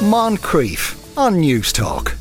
Moncrieff on Newstalk.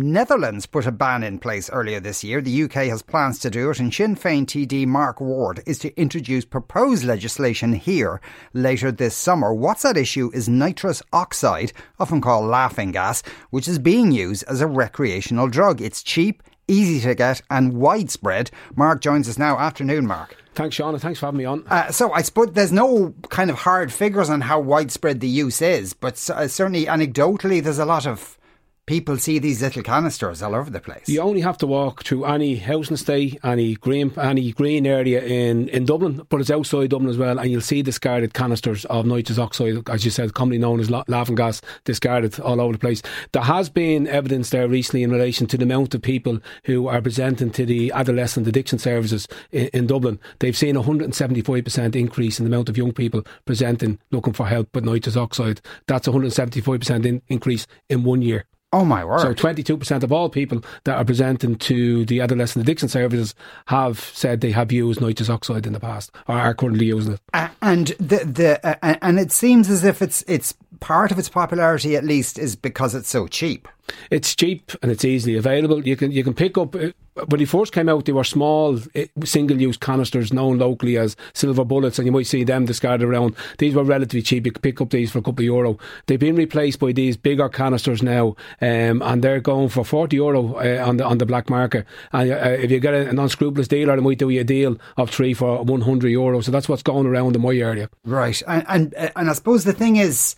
Netherlands put a ban in place earlier this year. The UK has plans to do it, and Sinn Féin TD Mark Ward is to introduce proposed legislation here later this summer. What's at issue is nitrous oxide, often called laughing gas, which is being used as a recreational drug. It's cheap, easy to get, and widespread. Mark joins us now. Afternoon, Mark. Thanks, Sean, and thanks for having me on. Uh, so, I suppose there's no kind of hard figures on how widespread the use is, but uh, certainly anecdotally, there's a lot of people see these little canisters all over the place. You only have to walk through any housing estate, any green, any green area in, in Dublin, but it's outside Dublin as well, and you'll see discarded canisters of nitrous oxide, as you said, commonly known as laughing gas, discarded all over the place. There has been evidence there recently in relation to the amount of people who are presenting to the adolescent addiction services in, in Dublin. They've seen a 175% increase in the amount of young people presenting looking for help with nitrous oxide. That's a 175% in, increase in one year. Oh my word! So twenty-two percent of all people that are presenting to the adolescent addiction services have said they have used nitrous oxide in the past or are currently using it. Uh, and the the uh, and it seems as if it's it's part of its popularity at least is because it's so cheap. It's cheap and it's easily available. You can you can pick up uh, when they first came out, they were small eh, single use canisters known locally as silver bullets, and you might see them discarded around. These were relatively cheap. You could pick up these for a couple of euro. They've been replaced by these bigger canisters now, um, and they're going for 40 euro uh, on the on the black market. And uh, if you get an unscrupulous dealer, they might do you a deal of three for 100 euro. So that's what's going around in my area. Right. And, and, and I suppose the thing is,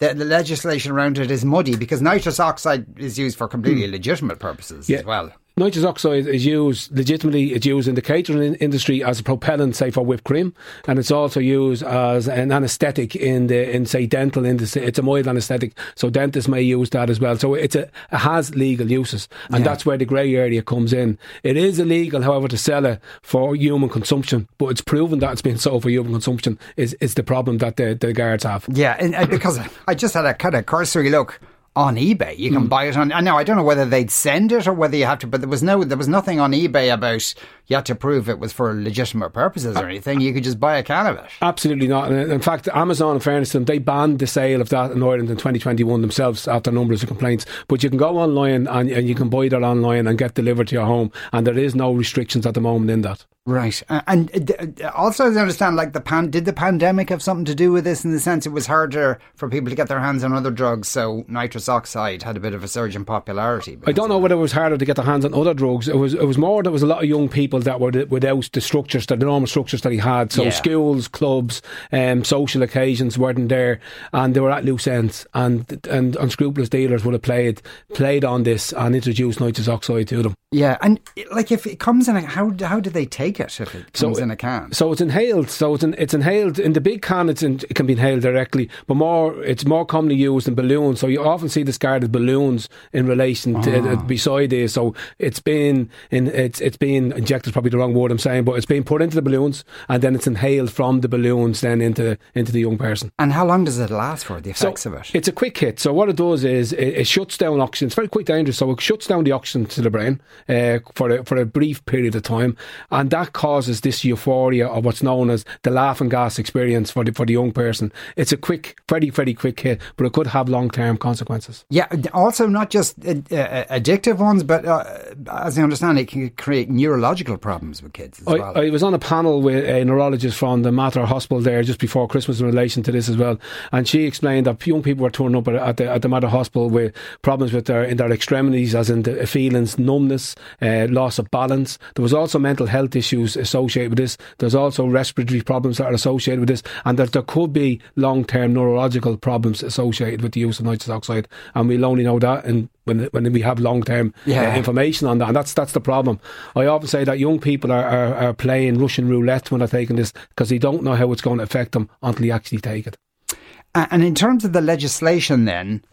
the, the, legislation around it is muddy because nitrous oxide is used for completely mm. legitimate purposes yeah. as well nitrous oxide is used legitimately. It's used in the catering industry as a propellant, say for whipped cream, and it's also used as an anaesthetic in the in say dental industry. It's a mild anaesthetic, so dentists may use that as well. So it's a it has legal uses, and yeah. that's where the grey area comes in. It is illegal, however, to sell it for human consumption, but it's proven that it's been sold for human consumption. Is is the problem that the the guards have? Yeah, and, and because I just had a kind of cursory look on eBay. You can mm. buy it on. And now I don't know whether they'd send it or whether you have to. But there was no, there was nothing on eBay about you had to prove it was for legitimate purposes or anything. You could just buy a can of it. Absolutely not. In fact, Amazon, in fairness to them, they banned the sale of that in Ireland in 2021 themselves after numbers of complaints. But you can go online and, and you can buy that online and get delivered to your home. And there is no restrictions at the moment in that. Right, and uh, also I understand, like the pan, did the pandemic have something to do with this in the sense it was harder for people to get their hands on other drugs, so nitrous oxide had a bit of a surge in popularity. I don't know whether it was harder to get their hands on other drugs. It was, it was more there was a lot of young people that were without the structures, the normal structures that he had. So yeah. schools, clubs, um, social occasions weren't there, and they were at loose ends. And and unscrupulous dealers would have played played on this and introduced nitrous oxide to them. Yeah, and like if it comes in, how how do they take it if it comes so, in a can? So it's inhaled. So it's in, it's inhaled in the big can. It's in, it can be inhaled directly, but more it's more commonly used in balloons. So you often see discarded balloons in relation to uh, beside this. So it's been in it's it's been injected. Probably the wrong word I'm saying, but it's being put into the balloons and then it's inhaled from the balloons then into into the young person. And how long does it last for? The effects so of it? It's a quick hit. So what it does is it, it shuts down oxygen. It's very quite dangerous. So it shuts down the oxygen to the brain uh, for a, for a brief period of time, and that causes this euphoria of what's known as the laughing gas experience for the for the young person. It's a quick, very very quick hit, but it could have long term consequences. Yeah, also not just uh, uh, addictive ones, but uh, as I understand, it can create neurological problems with kids as I, well. I was on a panel with a neurologist from the Mater Hospital there just before Christmas in relation to this as well, and she explained that young people were turning up at the at the Mater Hospital with problems with their in their extremities, as in the feelings, numbness, uh, loss of balance. There was also mental health issues associated with this. There's also respiratory problems that are associated with this, and that there could be long term neurological problems associated with the use of nitrous oxide. And we'll only know that in, when when we have long term uh, yeah. uh, information on that. And that's that's the problem. I often say that young people are, are, are playing Russian roulette when they're taking this because they don't know how it's going to affect them until they actually take it. And in terms of the legislation, then,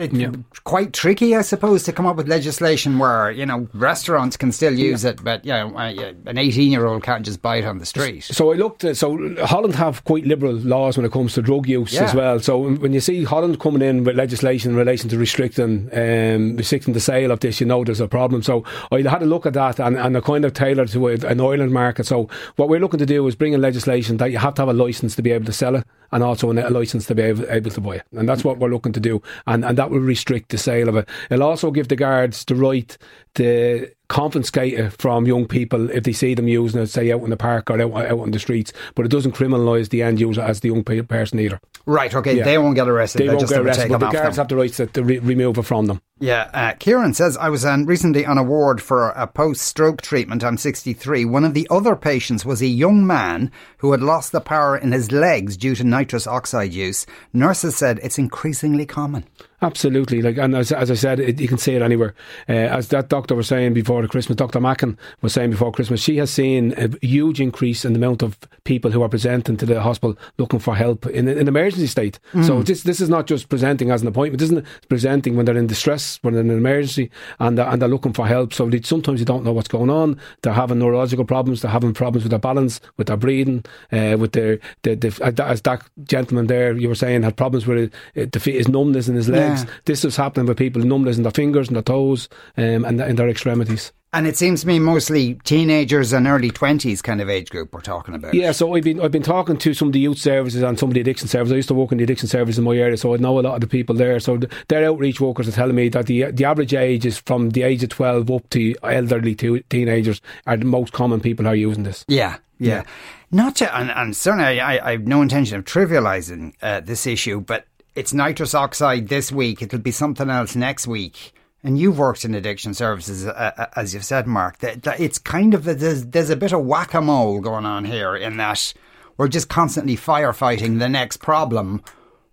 it's yeah. quite tricky, I suppose, to come up with legislation where you know restaurants can still use yeah. it, but you know, uh, an eighteen-year-old can't just buy it on the street. So I looked. At, so Holland have quite liberal laws when it comes to drug use yeah. as well. So when you see Holland coming in with legislation in relation to restricting um, restricting the sale of this, you know there's a problem. So I had a look at that and, and a kind of tailored to an Ireland market. So what we're looking to do is bring in legislation that you have to have a license to be able to sell it and also a license to be able, able to buy it. And that's what we're looking to do. And, and that will restrict the sale of it. It'll also give the guards the right to confiscate it from young people if they see them using it, say out in the park or out, out on the streets. But it doesn't criminalise the end user as the young person either. Right, okay. Yeah. They won't get arrested. They, they won't get arrested, but the guards them. have the right to, to re- remove it from them. Yeah, uh, Kieran says, I was um, recently on a ward for a post stroke treatment. I'm 63. One of the other patients was a young man who had lost the power in his legs due to nitrous oxide use. Nurses said it's increasingly common. Absolutely, like and as, as I said, it, you can see it anywhere. Uh, as that doctor was saying before Christmas, Doctor Mackin was saying before Christmas, she has seen a huge increase in the amount of people who are presenting to the hospital looking for help in an emergency state. Mm. So this this is not just presenting as an appointment, isn't it? Presenting when they're in distress, when they're in an emergency, and they're, and they're looking for help. So they, sometimes you don't know what's going on. They're having neurological problems. They're having problems with their balance, with their breathing, uh, with their, the, the, as that gentleman there you were saying had problems with it, his numbness in his legs. Yeah. This is happening with people numbness in their fingers and their toes um, and in their extremities. And it seems to me mostly teenagers and early twenties kind of age group we're talking about. Yeah, so I've been I've been talking to some of the youth services and some of the addiction services. I used to work in the addiction service in my area, so I know a lot of the people there. So their outreach workers are telling me that the the average age is from the age of twelve up to elderly to teenagers are the most common people who are using this. Yeah, yeah. yeah. Not to, and, and certainly I, I have no intention of trivialising uh, this issue, but it's nitrous oxide this week. It'll be something else next week. And you've worked in addiction services, uh, uh as you've said, Mark. That, that it's kind of there's, there's a bit of whack a mole going on here in that we're just constantly firefighting the next problem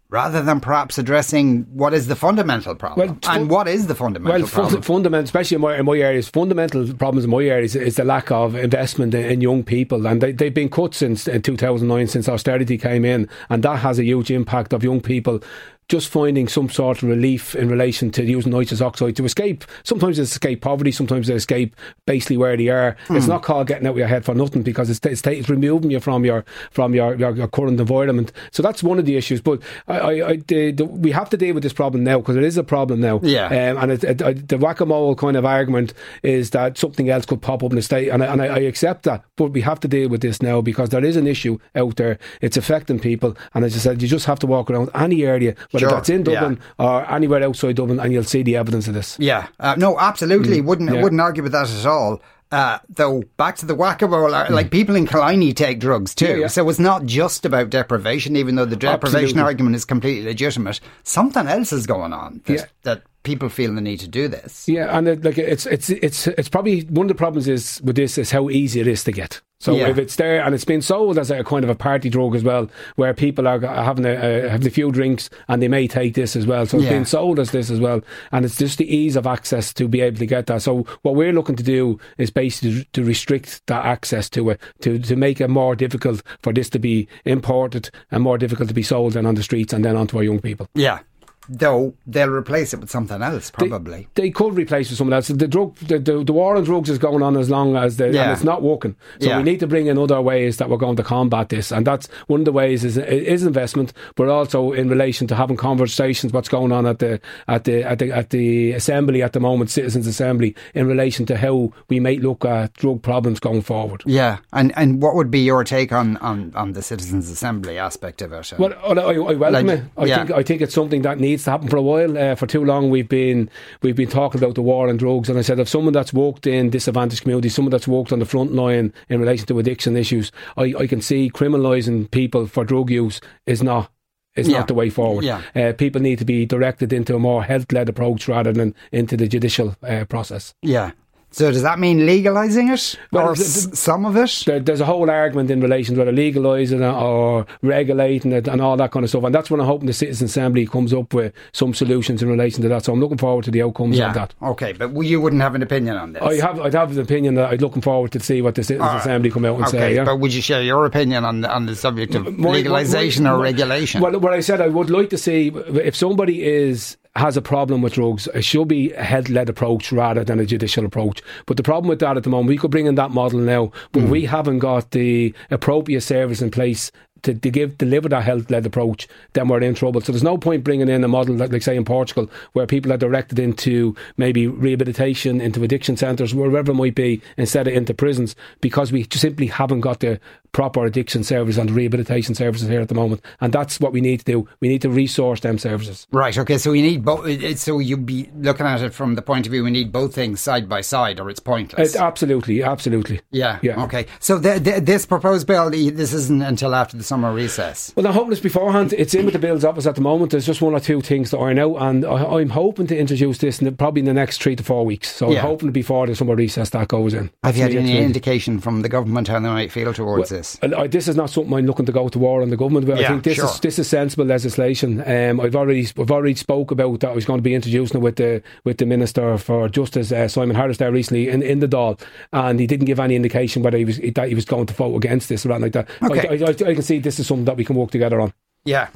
rather than perhaps addressing what is the fundamental problem. Well, and what is the fundamental well, problem? fundamental, especially in my, in my areas, fundamental problems in my areas is, the lack of investment in, in young people. And they, they've been cut since in 2009, since austerity came in. And that has a huge impact of young people just finding some sort of relief in relation to using nitrous oxide to escape. Sometimes it's escape poverty, sometimes they escape basically where they are. Mm. It's hmm. not called getting out of your head for nothing because it's, it's, it's removing you from your from your, your, your, current environment. So that's one of the issues. But I, I, I the, the, we have to deal with this problem now because it is a problem now. Yeah. Um, and it, it, the whack a mole kind of argument is that something else could pop up in the state, and, I, and I, accept that. But we have to deal with this now because there is an issue out there. It's affecting people, and as I said, you just have to walk around any area whether sure. that's in Dublin yeah. or anywhere outside Dublin, and you'll see the evidence of this. Yeah, uh, no, absolutely, mm. wouldn't yeah. wouldn't argue with that at all. Uh, though back to the whack-a-mole, uh, mm. like people in Killiney take drugs too, yeah, yeah. so it's not just about deprivation. Even though the deprivation Absolutely. argument is completely legitimate, something else is going on that, yeah. that people feel the need to do this. Yeah, and it, like it's it's it's it's probably one of the problems is with this is how easy it is to get. So yeah. if it's there and it's been sold as a kind of a party drug as well, where people are having a, a having a few drinks and they may take this as well. So it's yeah. being sold as this as well, and it's just the ease of access to be able to get that. So what we're looking to do is basically to restrict that access to it, to to make it more difficult for this to be imported and more difficult to be sold then on the streets and then onto our young people. Yeah, Though they'll replace it with something else, probably. They, they could replace it with something else. The drug, the, the, the, war on drugs is going on as long as the, yeah. and it's not working. So yeah. we need to bring in other ways that we're going to combat this, and that's one of the ways is is investment, but also in relation to having conversations. What's going on at the at the at the at the assembly at the moment, citizens' assembly, in relation to how we might look at drug problems going forward. Yeah, and and what would be your take on on, on the citizens' assembly aspect of it? Well, I, I welcome like, it. I yeah. think I think it's something that needs needs to happen for a while. Uh, for too long, we've been we've been talking about the war on drugs, and I said if someone that's worked in disadvantaged communities, someone that's worked on the front line in relation to addiction issues, I, I can see criminalising people for drug use is not is yeah. not the way forward. Yeah. Uh, people need to be directed into a more health led approach rather than into the judicial uh, process. Yeah. So does that mean legalising it well, or some of it? There, there's a whole argument in relation to whether legalising it or regulating it and all that kind of stuff. And that's when I'm hoping the Citizens Assembly comes up with some solutions in relation to that. So I'm looking forward to the outcomes yeah. of that. Okay, but you wouldn't have an opinion on this? I have, I'd have an opinion that I'm looking forward to see what the Citizens right. Assembly come out and okay, say. Yeah? But would you share your opinion on the, on the subject of legalisation or regulation? Well, what I said, I would like to see if somebody is has a problem with drugs, it should be a health led approach rather than a judicial approach. But the problem with that at the moment, we could bring in that model now, but mm. we haven't got the appropriate service in place to, to give deliver that health led approach, then we're in trouble. So there's no point bringing in a model like, like say in Portugal, where people are directed into maybe rehabilitation, into addiction centres, wherever it might be, instead of into prisons, because we simply haven't got the proper addiction services and rehabilitation services here at the moment, and that's what we need to do. We need to resource them services. Right. Okay. So we need both. So you'd be looking at it from the point of view we need both things side by side, or it's pointless. It, absolutely. Absolutely. Yeah. Yeah. Okay. So the, the, this proposed bill, this isn't until after the summer recess. Well, I'm hoping this beforehand. It's in with the Bill's office at the moment. There's just one or two things that iron out, and I, am hoping to introduce this in the, probably in the next three to four weeks. So yeah. I'm hoping before the summer recess that goes in. Have you had any indication from the government how they might feel towards well, this? I, this is not something I'm looking to go to war on the government. But yeah, I think this sure. is this is sensible legislation. Um, I've already I've already spoke about that. I was going to be introducing it with the with the Minister for Justice uh, Simon Harris there recently in, in the Dáil, and he didn't give any indication whether he was that he was going to vote against this or anything like that. Okay. I, I, I can see this is something that we can work together on. Yeah.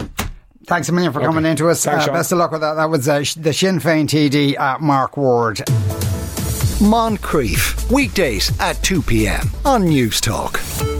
Thanks a million for okay. coming into us. Thanks, uh, best of luck with that. That was uh, the Sinn Féin TD, uh, Mark Ward. Moncrieff, weekdays at 2 p.m. on Newstalk.